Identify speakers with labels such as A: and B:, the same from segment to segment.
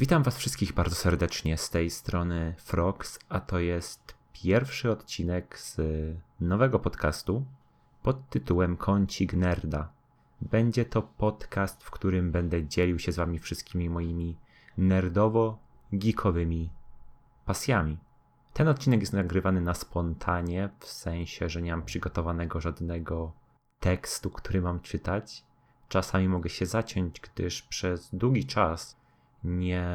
A: Witam Was wszystkich bardzo serdecznie z tej strony Frogs, a to jest pierwszy odcinek z nowego podcastu pod tytułem Kącik Nerda. Będzie to podcast, w którym będę dzielił się z Wami wszystkimi moimi nerdowo-geekowymi pasjami. Ten odcinek jest nagrywany na spontanie, w sensie, że nie mam przygotowanego żadnego tekstu, który mam czytać. Czasami mogę się zaciąć, gdyż przez długi czas nie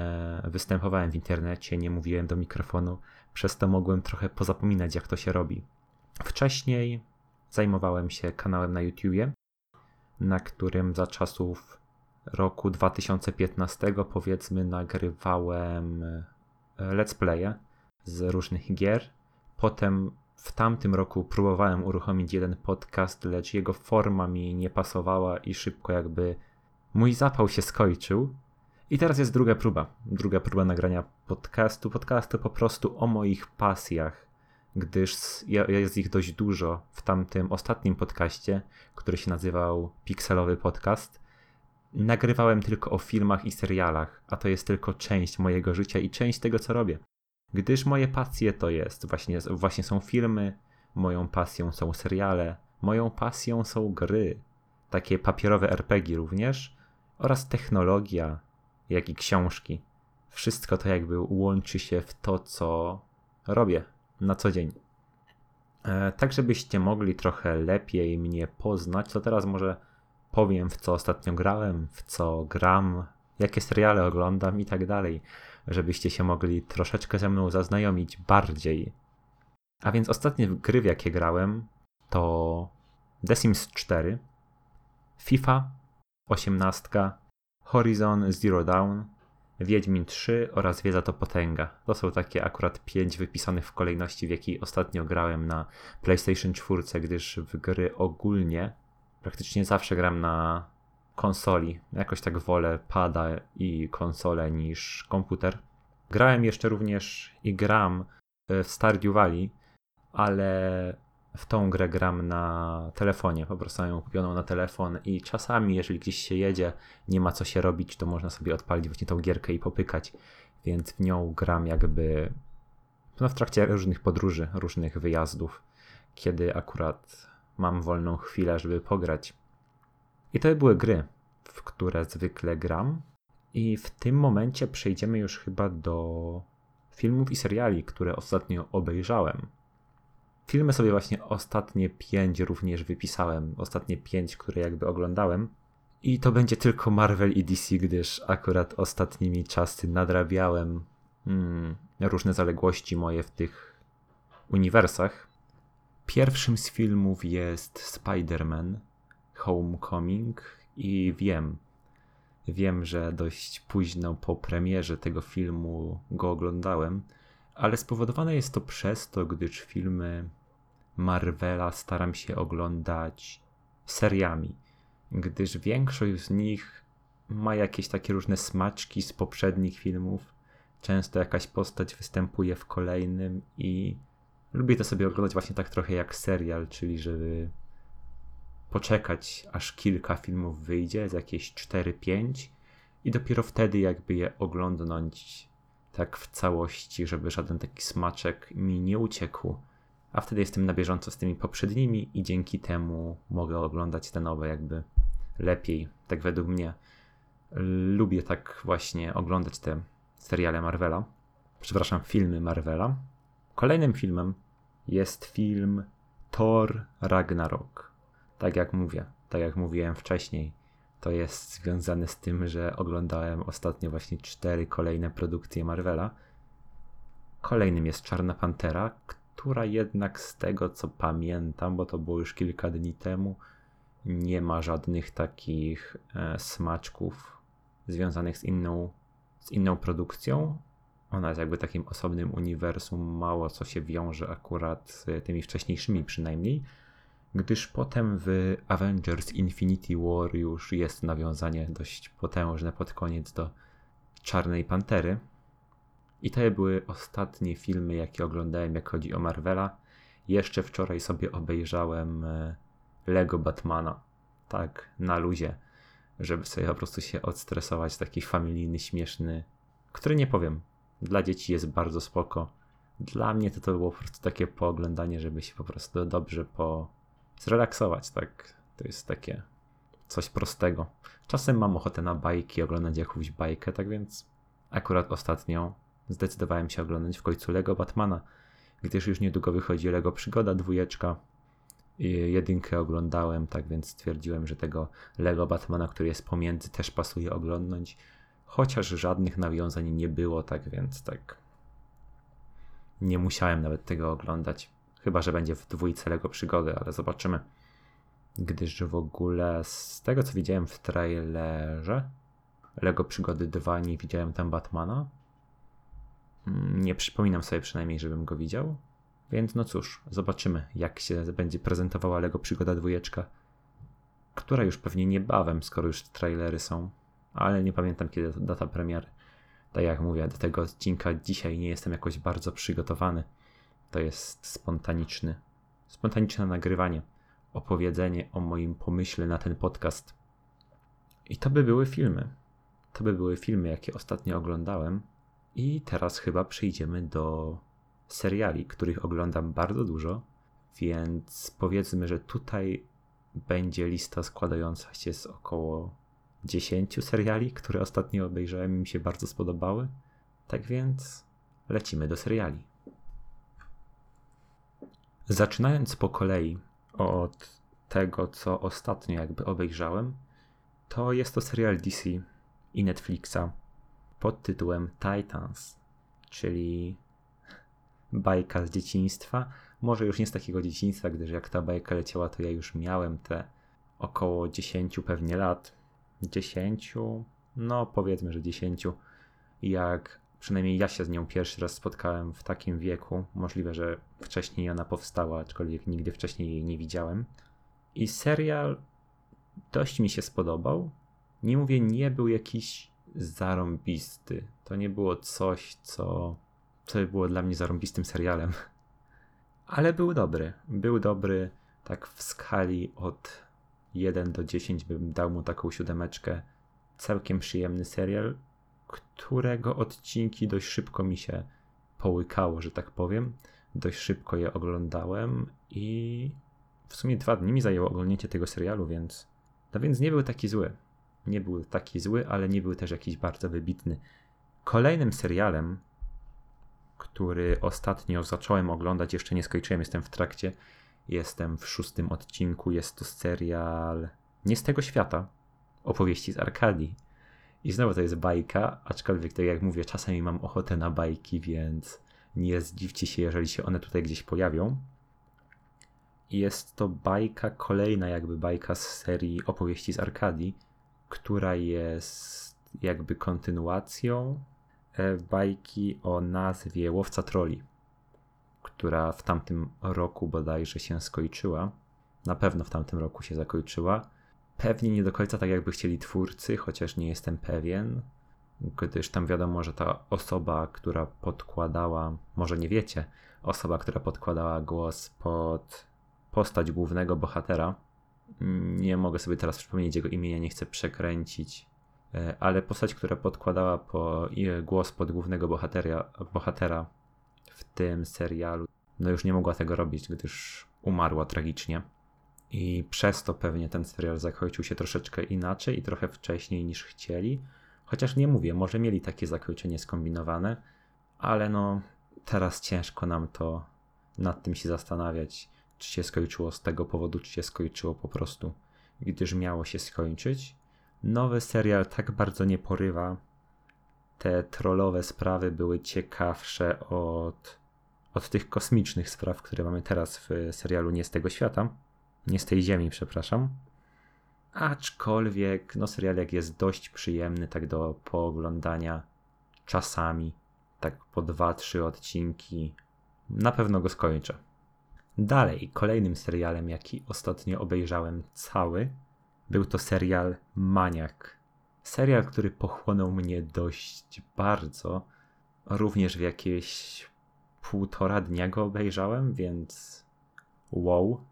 A: występowałem w internecie, nie mówiłem do mikrofonu, przez to mogłem trochę pozapominać, jak to się robi. Wcześniej zajmowałem się kanałem na YouTubie, na którym za czasów roku 2015 powiedzmy nagrywałem e, let's playe z różnych gier. Potem w tamtym roku próbowałem uruchomić jeden podcast, lecz jego forma mi nie pasowała i szybko jakby mój zapał się skończył. I teraz jest druga próba. Druga próba nagrania podcastu. Podcastu po prostu o moich pasjach, gdyż jest ich dość dużo w tamtym ostatnim podcaście, który się nazywał Pixelowy Podcast. Nagrywałem tylko o filmach i serialach, a to jest tylko część mojego życia i część tego, co robię. Gdyż moje pasje to jest właśnie, właśnie są filmy, moją pasją są seriale, moją pasją są gry, takie papierowe RPG również oraz technologia, jak i książki. Wszystko to jakby łączy się w to, co robię na co dzień. E, tak, żebyście mogli trochę lepiej mnie poznać, to teraz może powiem, w co ostatnio grałem, w co gram, jakie seriale oglądam i tak dalej, żebyście się mogli troszeczkę ze mną zaznajomić bardziej. A więc ostatnie gry, w jakie grałem, to The Sims 4, FIFA 18, Horizon Zero Dawn, Wiedźmin 3 oraz Wiedza to Potęga. To są takie akurat pięć wypisanych w kolejności, w jakiej ostatnio grałem na PlayStation 4, gdyż w gry ogólnie praktycznie zawsze gram na konsoli. Jakoś tak wolę pada i konsolę niż komputer. Grałem jeszcze również i gram w Stardew Valley, ale w tą grę gram na telefonie, po prostu mam ją kupioną na telefon i czasami, jeżeli gdzieś się jedzie, nie ma co się robić, to można sobie odpalić właśnie tą gierkę i popykać, więc w nią gram jakby no, w trakcie różnych podróży, różnych wyjazdów, kiedy akurat mam wolną chwilę, żeby pograć. I to były gry, w które zwykle gram i w tym momencie przejdziemy już chyba do filmów i seriali, które ostatnio obejrzałem. Filmy sobie właśnie ostatnie pięć również wypisałem. Ostatnie pięć, które jakby oglądałem. I to będzie tylko Marvel i DC, gdyż akurat ostatnimi czasy nadrabiałem hmm, różne zaległości moje w tych uniwersach. Pierwszym z filmów jest Spider-Man Homecoming i wiem, wiem, że dość późno po premierze tego filmu go oglądałem, ale spowodowane jest to przez to, gdyż filmy Marvela staram się oglądać seriami, gdyż większość z nich ma jakieś takie różne smaczki z poprzednich filmów. Często jakaś postać występuje w kolejnym i lubię to sobie oglądać właśnie tak trochę jak serial, czyli żeby poczekać aż kilka filmów wyjdzie, z jakieś 4-5 i dopiero wtedy jakby je oglądnąć tak w całości, żeby żaden taki smaczek mi nie uciekł. A wtedy jestem na bieżąco z tymi poprzednimi i dzięki temu mogę oglądać te nowe jakby lepiej, tak według mnie. Lubię tak właśnie oglądać te seriale Marvela. Przepraszam, filmy Marvela. Kolejnym filmem jest film Thor Ragnarok. Tak jak mówię, tak jak mówiłem wcześniej, to jest związane z tym, że oglądałem ostatnio właśnie cztery kolejne produkcje Marvela. Kolejnym jest Czarna Pantera, która jednak z tego co pamiętam, bo to było już kilka dni temu, nie ma żadnych takich e, smaczków związanych z inną, z inną produkcją. Ona jest jakby takim osobnym uniwersum, mało co się wiąże akurat z tymi wcześniejszymi przynajmniej gdyż potem w Avengers Infinity War już jest nawiązanie dość potężne pod koniec do Czarnej Pantery. I to były ostatnie filmy, jakie oglądałem, jak chodzi o Marvela. Jeszcze wczoraj sobie obejrzałem e, Lego Batmana. Tak, na luzie, żeby sobie po prostu się odstresować. Taki familijny, śmieszny który nie powiem, dla dzieci jest bardzo spoko. Dla mnie to, to było po prostu takie pooglądanie, żeby się po prostu dobrze po zrelaksować, tak. To jest takie coś prostego. Czasem mam ochotę na bajki, oglądać jakąś bajkę, tak więc akurat ostatnio zdecydowałem się oglądać w końcu Lego Batmana, gdyż już niedługo wychodzi Lego Przygoda dwójeczka. Jedynkę oglądałem, tak więc stwierdziłem, że tego Lego Batmana, który jest pomiędzy, też pasuje oglądać. Chociaż żadnych nawiązań nie było, tak więc tak. Nie musiałem nawet tego oglądać. Chyba, że będzie w dwójce Lego Przygody, ale zobaczymy. Gdyż w ogóle z tego, co widziałem w trailerze Lego Przygody 2, nie widziałem tam Batmana. Mm, nie przypominam sobie przynajmniej, żebym go widział. Więc no cóż, zobaczymy, jak się będzie prezentowała Lego Przygoda dwójeczka, która już pewnie niebawem, skoro już trailery są, ale nie pamiętam kiedy data premiery. Tak jak mówię, do tego odcinka dzisiaj nie jestem jakoś bardzo przygotowany. To jest spontaniczny, spontaniczne nagrywanie, opowiedzenie o moim pomyśle na ten podcast. I to by były filmy. To by były filmy, jakie ostatnio oglądałem. I teraz chyba przejdziemy do seriali, których oglądam bardzo dużo, więc powiedzmy, że tutaj będzie lista składająca się z około 10 seriali, które ostatnio obejrzałem i mi się bardzo spodobały. Tak więc lecimy do seriali. Zaczynając po kolei od tego, co ostatnio jakby obejrzałem, to jest to serial DC i Netflixa pod tytułem Titans, czyli bajka z dzieciństwa. Może już nie z takiego dzieciństwa, gdyż jak ta bajka leciała, to ja już miałem te około 10 pewnie lat. 10, no powiedzmy, że 10. Jak przynajmniej ja się z nią pierwszy raz spotkałem w takim wieku. Możliwe, że wcześniej ona powstała, aczkolwiek nigdy wcześniej jej nie widziałem. I serial dość mi się spodobał. Nie mówię, nie był jakiś zarąbisty. To nie było coś, co co było dla mnie zarąbistym serialem. Ale był dobry. Był dobry tak w skali od 1 do 10 bym dał mu taką siódemeczkę. Całkiem przyjemny serial, którego odcinki dość szybko mi się połykało, że tak powiem. Dość szybko je oglądałem i w sumie dwa dni mi zajęło oglądnięcie tego serialu, więc no więc nie był taki zły. Nie był taki zły, ale nie był też jakiś bardzo wybitny. Kolejnym serialem, który ostatnio zacząłem oglądać, jeszcze nie skończyłem, jestem w trakcie. Jestem w szóstym odcinku. Jest to serial nie z tego świata, opowieści z Arkadii. I znowu to jest bajka, aczkolwiek tak jak mówię, czasami mam ochotę na bajki, więc nie zdziwcie się, jeżeli się one tutaj gdzieś pojawią. Jest to bajka, kolejna jakby bajka z serii opowieści z Arkadii, która jest jakby kontynuacją E, bajki o nazwie Łowca Troli, która w tamtym roku bodajże się skończyła. Na pewno w tamtym roku się zakończyła. Pewnie nie do końca tak, jakby chcieli twórcy, chociaż nie jestem pewien, gdyż tam wiadomo, że ta osoba, która podkładała, może nie wiecie, osoba, która podkładała głos pod postać głównego bohatera, nie mogę sobie teraz przypomnieć jego imienia, nie chcę przekręcić E, ale postać, która podkładała po, głos pod głównego bohatera, bohatera w tym serialu, no już nie mogła tego robić, gdyż umarła tragicznie. I przez to pewnie ten serial zakończył się troszeczkę inaczej i trochę wcześniej niż chcieli. Chociaż nie mówię, może mieli takie zakończenie skombinowane, ale no teraz ciężko nam to nad tym się zastanawiać, czy się skończyło z tego powodu, czy się skończyło po prostu, gdyż miało się skończyć nowy serial tak bardzo nie porywa. Te trollowe sprawy były ciekawsze od, od tych kosmicznych spraw, które mamy teraz w serialu Nie z tego świata. Nie z tej ziemi, przepraszam. Aczkolwiek, no serial jest dość przyjemny tak do pooglądania czasami, tak po dwa, trzy odcinki. Na pewno go skończę. Dalej, kolejnym serialem, jaki ostatnio obejrzałem cały, był to serial Maniak. Serial, który pochłonął mnie dość bardzo. Również w jakieś półtora dnia go obejrzałem, więc wow.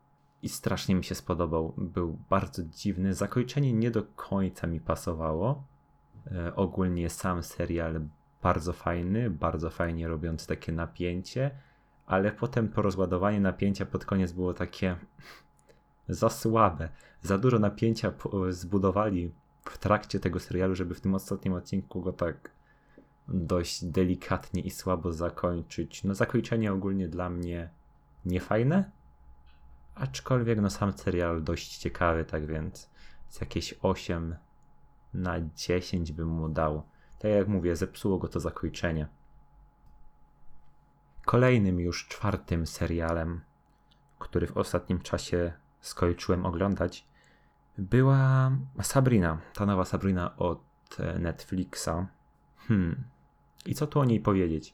A: I strasznie mi się spodobał. Był bardzo dziwny. Zakończenie nie do końca mi pasowało. E, ogólnie sam serial bardzo fajny, bardzo fajnie robiąc takie napięcie, ale potem to rozładowanie napięcia pod koniec było takie za słabe. Za dużo napięcia zbudowali w trakcie tego serialu, żeby w tym ostatnim odcinku go tak dość delikatnie i słabo zakończyć. No zakończenie ogólnie dla mnie niefajne, aczkolwiek no sam serial dość ciekawy, tak więc z jakieś 8 na 10 bym mu dał. Tak jak mówię, zepsuło go to zakończenie. Kolejnym już czwartym serialem, który w ostatnim czasie skończyłem oglądać, była Sabrina, ta nowa Sabrina od Netflixa. Hmm. I co tu o niej powiedzieć?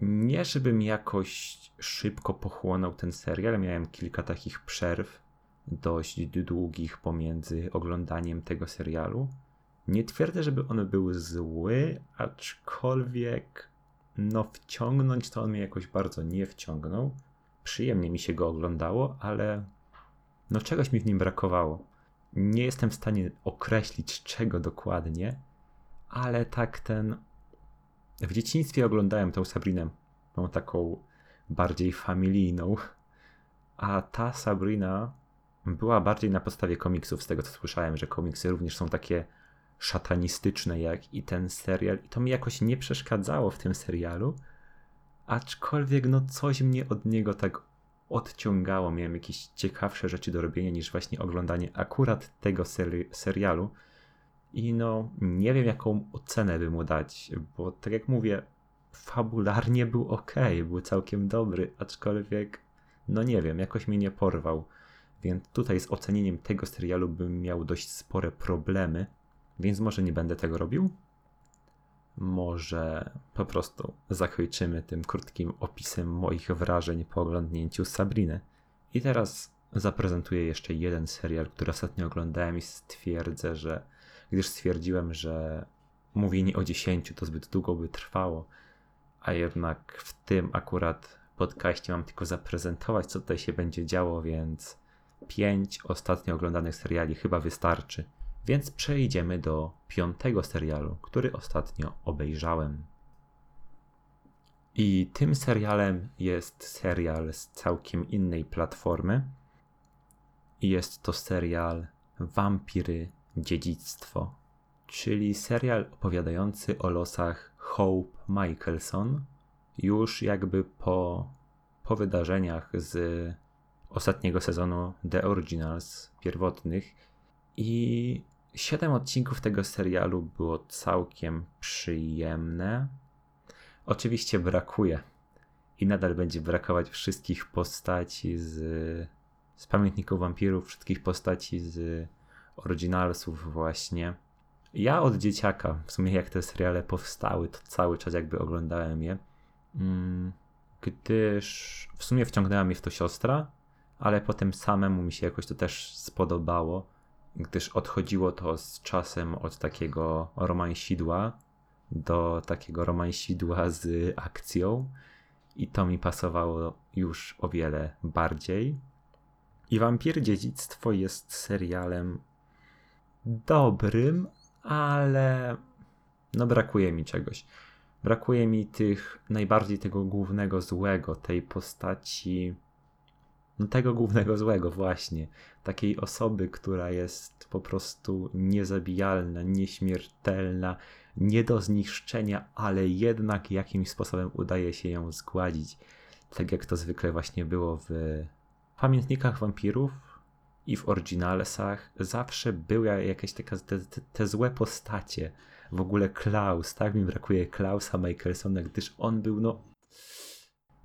A: Nie, żebym jakoś szybko pochłonął ten serial, miałem kilka takich przerw dość długich pomiędzy oglądaniem tego serialu. Nie twierdzę, żeby on był zły, aczkolwiek no wciągnąć to on mnie jakoś bardzo nie wciągnął. Przyjemnie mi się go oglądało, ale no czegoś mi w nim brakowało. Nie jestem w stanie określić czego dokładnie, ale tak ten. W dzieciństwie oglądałem tą Sabrinę, tą taką bardziej familijną, a ta Sabrina była bardziej na podstawie komiksów, z tego co słyszałem, że komiksy również są takie szatanistyczne jak i ten serial. I to mi jakoś nie przeszkadzało w tym serialu, aczkolwiek no coś mnie od niego tak odciągało. Miałem jakieś ciekawsze rzeczy do robienia niż właśnie oglądanie akurat tego seri serialu. I no, nie wiem jaką ocenę by mu dać, bo tak jak mówię, fabularnie był ok, był całkiem dobry, aczkolwiek, no nie wiem, jakoś mnie nie porwał. Więc tutaj z ocenieniem tego serialu bym miał dość spore problemy, więc może nie będę tego robił. Może po prostu zakończymy tym krótkim opisem moich wrażeń po oglądnięciu Sabriny. I teraz zaprezentuję jeszcze jeden serial, który ostatnio oglądałem i stwierdzę, że gdyż stwierdziłem, że mówienie o 10 to zbyt długo by trwało, a jednak w tym akurat podcaście mam tylko zaprezentować, co tutaj się będzie działo, więc 5 ostatnio oglądanych seriali chyba wystarczy. Więc przejdziemy do piątego serialu, który ostatnio obejrzałem. I tym serialem jest serial z całkiem innej platformy. Jest to serial Wampiry Dziedzictwo, czyli serial opowiadający o losach Hope Michelson, już jakby po, po wydarzeniach z ostatniego sezonu The Originals pierwotnych. I siedem odcinków tego serialu było całkiem przyjemne. Oczywiście brakuje i nadal będzie brakować wszystkich postaci z, z pamiętników wampirów, wszystkich postaci z oryginalsów właśnie. Ja od dzieciaka, w sumie jak te seriale powstały, to cały czas jakby oglądałem je, mm, gdyż w sumie wciągnęła mnie w to siostra, ale potem samemu mi się jakoś to też spodobało, gdyż odchodziło to z czasem od takiego romansidła do takiego romansidła z akcją i to mi pasowało już o wiele bardziej. I Wampir Dziedzictwo jest serialem dobrym, ale no brakuje mi czegoś. Brakuje mi tych najbardziej tego głównego złego, tej postaci no tego głównego złego właśnie. Takiej osoby, która jest po prostu niezabijalna, nieśmiertelna, nie do zniszczenia, ale jednak jakimś sposobem udaje się ją zgładzić. Tak jak to zwykle właśnie było w pamiętnikach wampirów i w oryginalsach. Zawsze były jakieś takie te, te, złe postacie. W ogóle Klaus, tak mi brakuje Klausa Michaelsona, gdyż on był no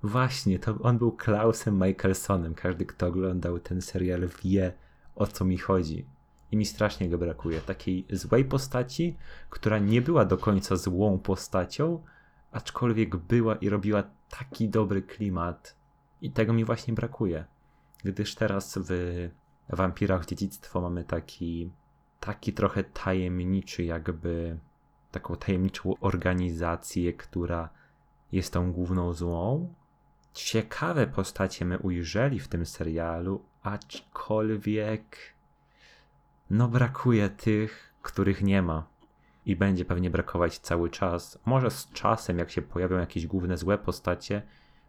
A: Właśnie, to on był Klausem Michelsonem. Każdy, kto oglądał ten serial, wie o co mi chodzi. I mi strasznie go brakuje. Takiej złej postaci, która nie była do końca złą postacią, aczkolwiek była i robiła taki dobry klimat. I tego mi właśnie brakuje. Gdyż teraz w Wampirach Dziedzictwo mamy taki, taki trochę tajemniczy, jakby taką tajemniczą organizację, która jest tą główną złą, ciekawe postacie my ujrzeli w tym serialu, aczkolwiek no brakuje tych, których nie ma. i będzie pewnie brakować cały czas. Może z czasem, jak się pojawią jakieś główne złe postacie,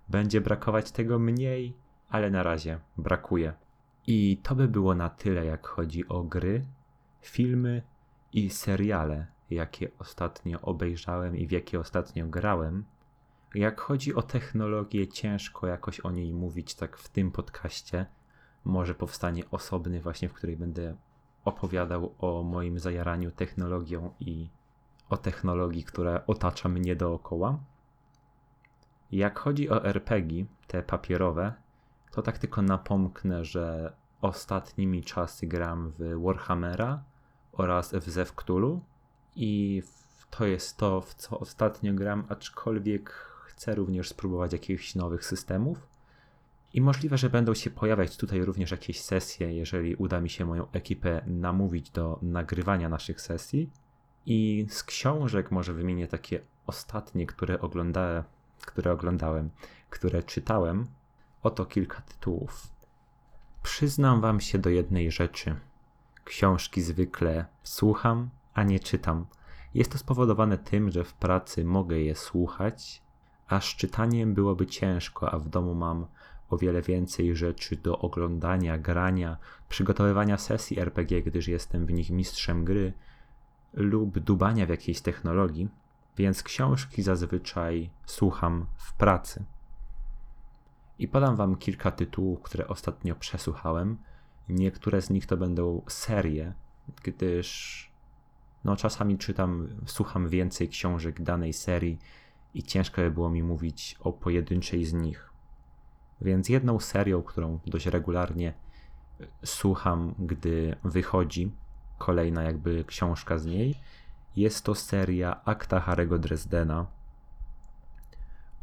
A: będzie brakować tego mniej, ale na razie brakuje. I to by było na tyle, jak chodzi o gry, filmy i seriale, jakie ostatnio obejrzałem i w jakie ostatnio grałem. Jak chodzi o technologię, ciężko jakoś o niej mówić tak w tym podcaście. Może powstanie osobny, właśnie w której będę opowiadał o moim zajaraniu technologią i o technologii, która otacza mnie dookoła. Jak chodzi o RPG, te papierowe, to tak tylko napomknę, że ostatnimi czasy gram w Warhammera oraz w Zew Cthulhu i to jest to, w co ostatnio gram, aczkolwiek chcę również spróbować jakichś nowych systemów. I możliwe, że będą się pojawiać tutaj również jakieś sesje, jeżeli uda mi się moją ekipę namówić do nagrywania naszych sesji. I z książek może wymienię takie ostatnie, które oglądałem, które oglądałem, które czytałem. Oto kilka tytułów. Przyznam wam się do jednej rzeczy. Książki zwykle słucham, a nie czytam. Jest to spowodowane tym, że w pracy mogę je słuchać, a z czytaniem byłoby ciężko, a w domu mam o wiele więcej rzeczy do oglądania, grania, przygotowywania sesji RPG, gdyż jestem w nich mistrzem gry, lub dubania w jakiejś technologii, więc książki zazwyczaj słucham w pracy. I podam Wam kilka tytułów, które ostatnio przesłuchałem. Niektóre z nich to będą serie, gdyż no, czasami czytam, słucham więcej książek danej serii i ciężko by było mi mówić o pojedynczej z nich. Więc jedną serią, którą dość regularnie słucham, gdy wychodzi kolejna jakby książka z niej, jest to seria Akta Harego Dresdena.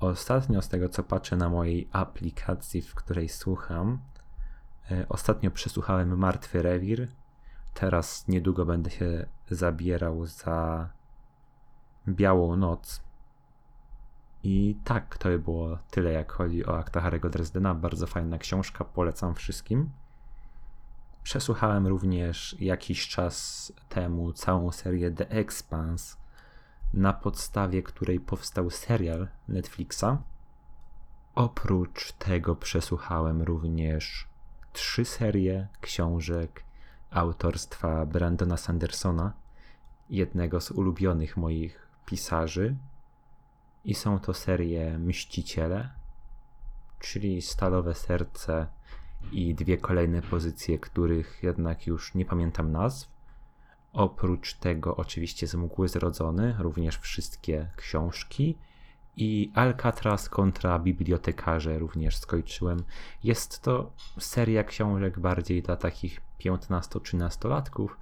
A: Ostatnio, z tego co patrzę na mojej aplikacji, w której słucham, e, ostatnio przesłuchałem Martwy Rewir. Teraz niedługo będę się zabierał za Białą Noc. I tak, to by było tyle, jak chodzi o akta Harry'ego Dresdena. Bardzo fajna książka, polecam wszystkim. Przesłuchałem również jakiś czas temu całą serię The Expanse, na podstawie której powstał serial Netflixa. Oprócz tego przesłuchałem również trzy serie książek autorstwa Brandona Sandersona, jednego z ulubionych moich pisarzy, i są to serie Mściciele, czyli Stalowe Serce i dwie kolejne pozycje, których jednak już nie pamiętam nazw. Oprócz tego oczywiście z Mgły Zrodzony, również wszystkie książki i Alcatraz kontra bibliotekarze również skończyłem. Jest to seria książek bardziej dla takich 15-13 latków,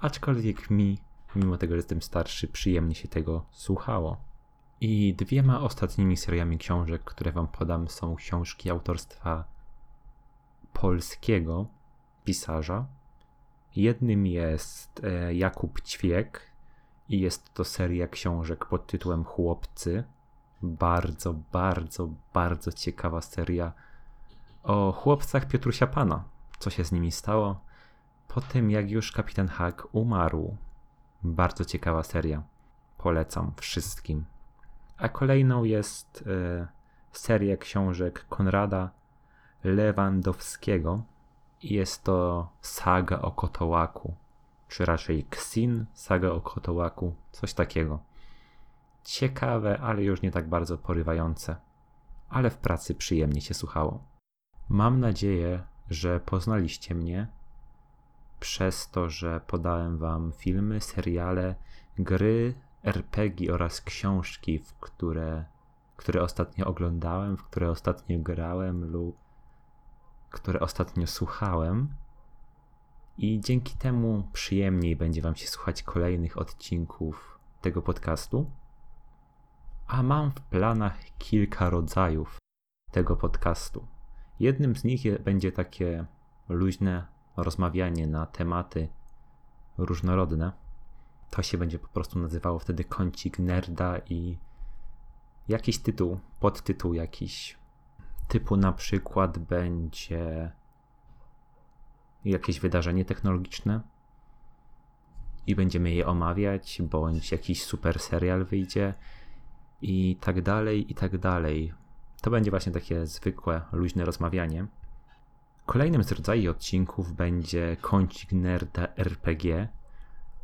A: aczkolwiek mi, mimo tego, że jestem starszy, przyjemnie się tego słuchało. I dwiema ostatnimi seriami książek, które Wam podam, są książki autorstwa polskiego pisarza. Jednym jest e, Jakub Ćwiek i jest to seria książek pod tytułem Chłopcy. Bardzo, bardzo, bardzo ciekawa seria o chłopcach Piotrusia Pana. Co się z nimi stało? Po tym, jak już kapitan Hak umarł. Bardzo ciekawa seria. Polecam wszystkim a kolejną jest e, seria książek Konrada Lewandowskiego. Jest to saga o Kotołaku, czy raczej Ksin, saga o Kotołaku, coś takiego. Ciekawe, ale już nie tak bardzo porywające, ale w pracy przyjemnie się słuchało. Mam nadzieję, że poznaliście mnie przez to, że podałem wam filmy, seriale, gry, RPG oraz książki, w które, które ostatnio oglądałem, w które ostatnio grałem lub które ostatnio słuchałem. I dzięki temu przyjemniej będzie Wam się słuchać kolejnych odcinków tego podcastu. A mam w planach kilka rodzajów tego podcastu. Jednym z nich będzie takie luźne rozmawianie na tematy różnorodne to się będzie po prostu nazywało wtedy kącik nerda i jakiś tytuł, podtytuł jakiś typu na przykład będzie jakieś wydarzenie technologiczne i będziemy je omawiać, bądź jakiś super serial wyjdzie i tak dalej, i tak dalej. To będzie właśnie takie zwykłe, luźne rozmawianie. Kolejnym z rodzajów odcinków będzie kącik nerda RPG.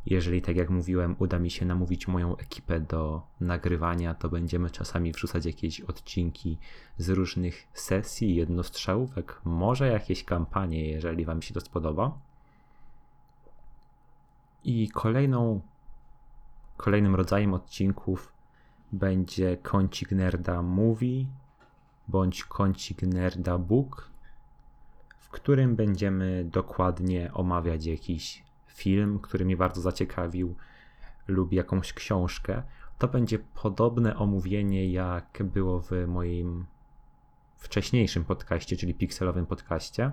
A: Jeżeli, tak jak mówiłem, uda mi się namówić moją ekipę do nagrywania, to będziemy czasami wrzucać jakieś odcinki z różnych sesji, jednostrzałówek, może jakieś kampanie, jeżeli Wam się to spodoba. I kolejną, kolejnym rodzajem odcinków będzie kącik nerda movie bądź kącik nerda book, w którym będziemy dokładnie omawiać jakiś film, który mnie bardzo zaciekawił, lub jakąś książkę. To będzie podobne omówienie, jak było w moim wcześniejszym podcaście, czyli pikselowym podcaście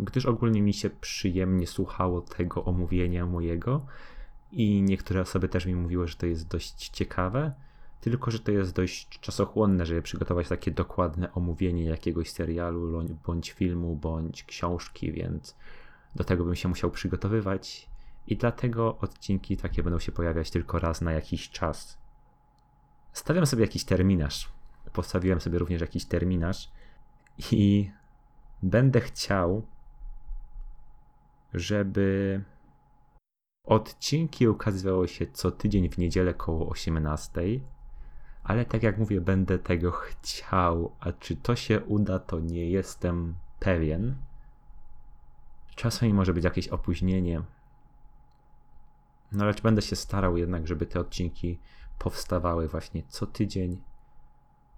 A: gdyż ogólnie mi się przyjemnie słuchało tego omówienia mojego i niektóre osoby też mi mówiły, że to jest dość ciekawe, tylko że to jest dość czasochłonne, żeby przygotować takie dokładne omówienie jakiegoś serialu, bądź filmu, bądź książki, więc do tego bym się musiał przygotowywać i dlatego odcinki takie będą się pojawiać tylko raz na jakiś czas. Stawiam sobie jakiś terminarz. Postawiłem sobie również jakiś terminarz i będę chciał żeby odcinki ukazywały się co tydzień w niedzielę koło 18. Ale tak jak mówię, będę tego chciał, a czy to się uda, to nie jestem pewien. Czasami może być jakieś opóźnienie. No lecz będę się starał jednak, żeby te odcinki powstawały właśnie co tydzień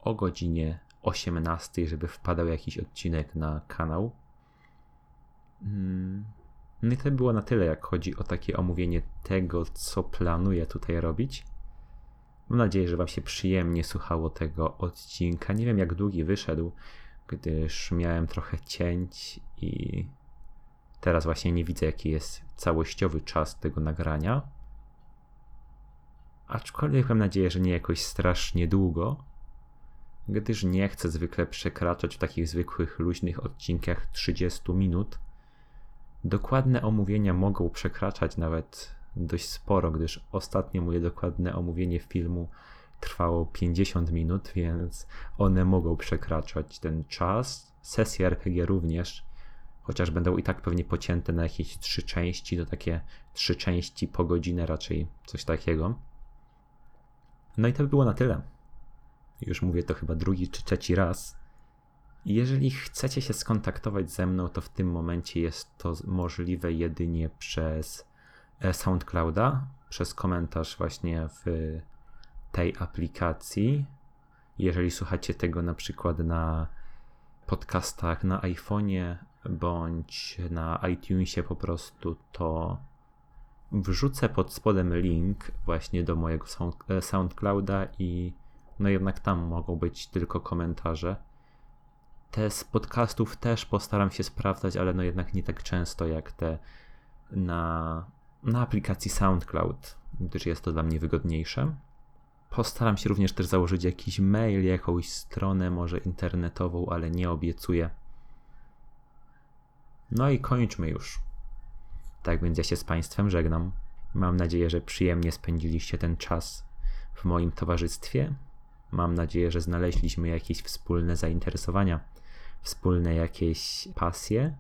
A: o godzinie 18, żeby wpadał jakiś odcinek na kanał. Hmm. No i to było na tyle, jak chodzi o takie omówienie tego, co planuję tutaj robić. Mam nadzieję, że Wam się przyjemnie słuchało tego odcinka. Nie wiem, jak długi wyszedł, gdyż miałem trochę cięć i teraz właśnie nie widzę, jaki jest całościowy czas tego nagrania. Aczkolwiek mam nadzieję, że nie jakoś strasznie długo, gdyż nie chcę zwykle przekraczać w takich zwykłych, luźnych odcinkach 30 minut Dokładne omówienia mogą przekraczać nawet dość sporo, gdyż ostatnie moje dokładne omówienie filmu trwało 50 minut, więc one mogą przekraczać ten czas. Sesje RPG również, chociaż będą i tak pewnie pocięte na jakieś trzy części, to takie trzy części po godzinę raczej, coś takiego. No i to by było na tyle. Już mówię to chyba drugi czy trzeci raz. Jeżeli chcecie się skontaktować ze mną, to w tym momencie jest to możliwe jedynie przez e, SoundClouda, przez komentarz właśnie w tej aplikacji. Jeżeli słuchacie tego na przykład na podcastach na iPhone'ie bądź na iTunesie po prostu, to wrzucę pod spodem link właśnie do mojego e, SoundClouda i no jednak tam mogą być tylko komentarze te z podcastów też postaram się sprawdzać, ale no jednak nie tak często jak te na, na aplikacji SoundCloud, gdyż jest to dla mnie wygodniejsze. Postaram się również też założyć jakiś mail, jakąś stronę, może internetową, ale nie obiecuję. No i kończmy już. Tak więc ja się z Państwem żegnam. Mam nadzieję, że przyjemnie spędziliście ten czas w moim towarzystwie. Mam nadzieję, że znaleźliśmy jakieś wspólne zainteresowania wspólne jakieś pasje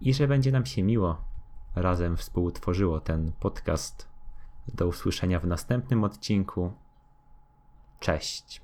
A: i że będzie nam się miło razem współtworzyło ten podcast. Do usłyszenia w następnym odcinku. Cześć.